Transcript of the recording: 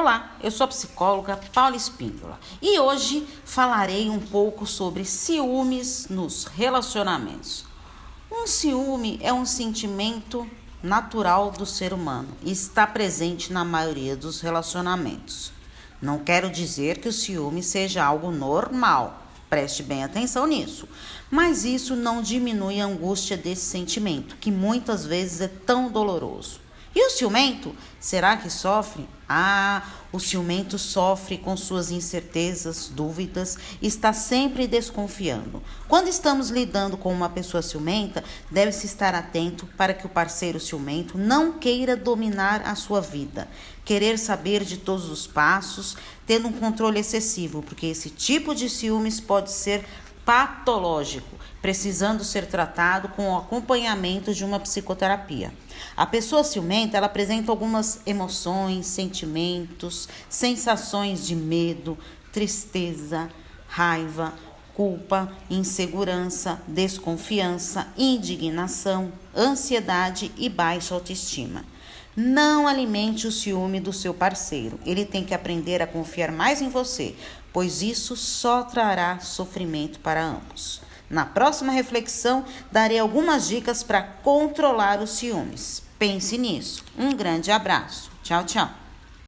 Olá, eu sou a psicóloga Paula Espíndola e hoje falarei um pouco sobre ciúmes nos relacionamentos. Um ciúme é um sentimento natural do ser humano e está presente na maioria dos relacionamentos. Não quero dizer que o ciúme seja algo normal, preste bem atenção nisso, mas isso não diminui a angústia desse sentimento, que muitas vezes é tão doloroso. E o ciumento, será que sofre? Ah, o ciumento sofre com suas incertezas, dúvidas, está sempre desconfiando. Quando estamos lidando com uma pessoa ciumenta, deve-se estar atento para que o parceiro ciumento não queira dominar a sua vida, querer saber de todos os passos, tendo um controle excessivo, porque esse tipo de ciúmes pode ser patológico, precisando ser tratado com o acompanhamento de uma psicoterapia. A pessoa ciumenta, ela apresenta algumas emoções, sentimentos, sensações de medo, tristeza, raiva, culpa, insegurança, desconfiança, indignação, ansiedade e baixa autoestima. Não alimente o ciúme do seu parceiro. Ele tem que aprender a confiar mais em você, pois isso só trará sofrimento para ambos. Na próxima reflexão, darei algumas dicas para controlar os ciúmes. Pense nisso. Um grande abraço. Tchau, tchau.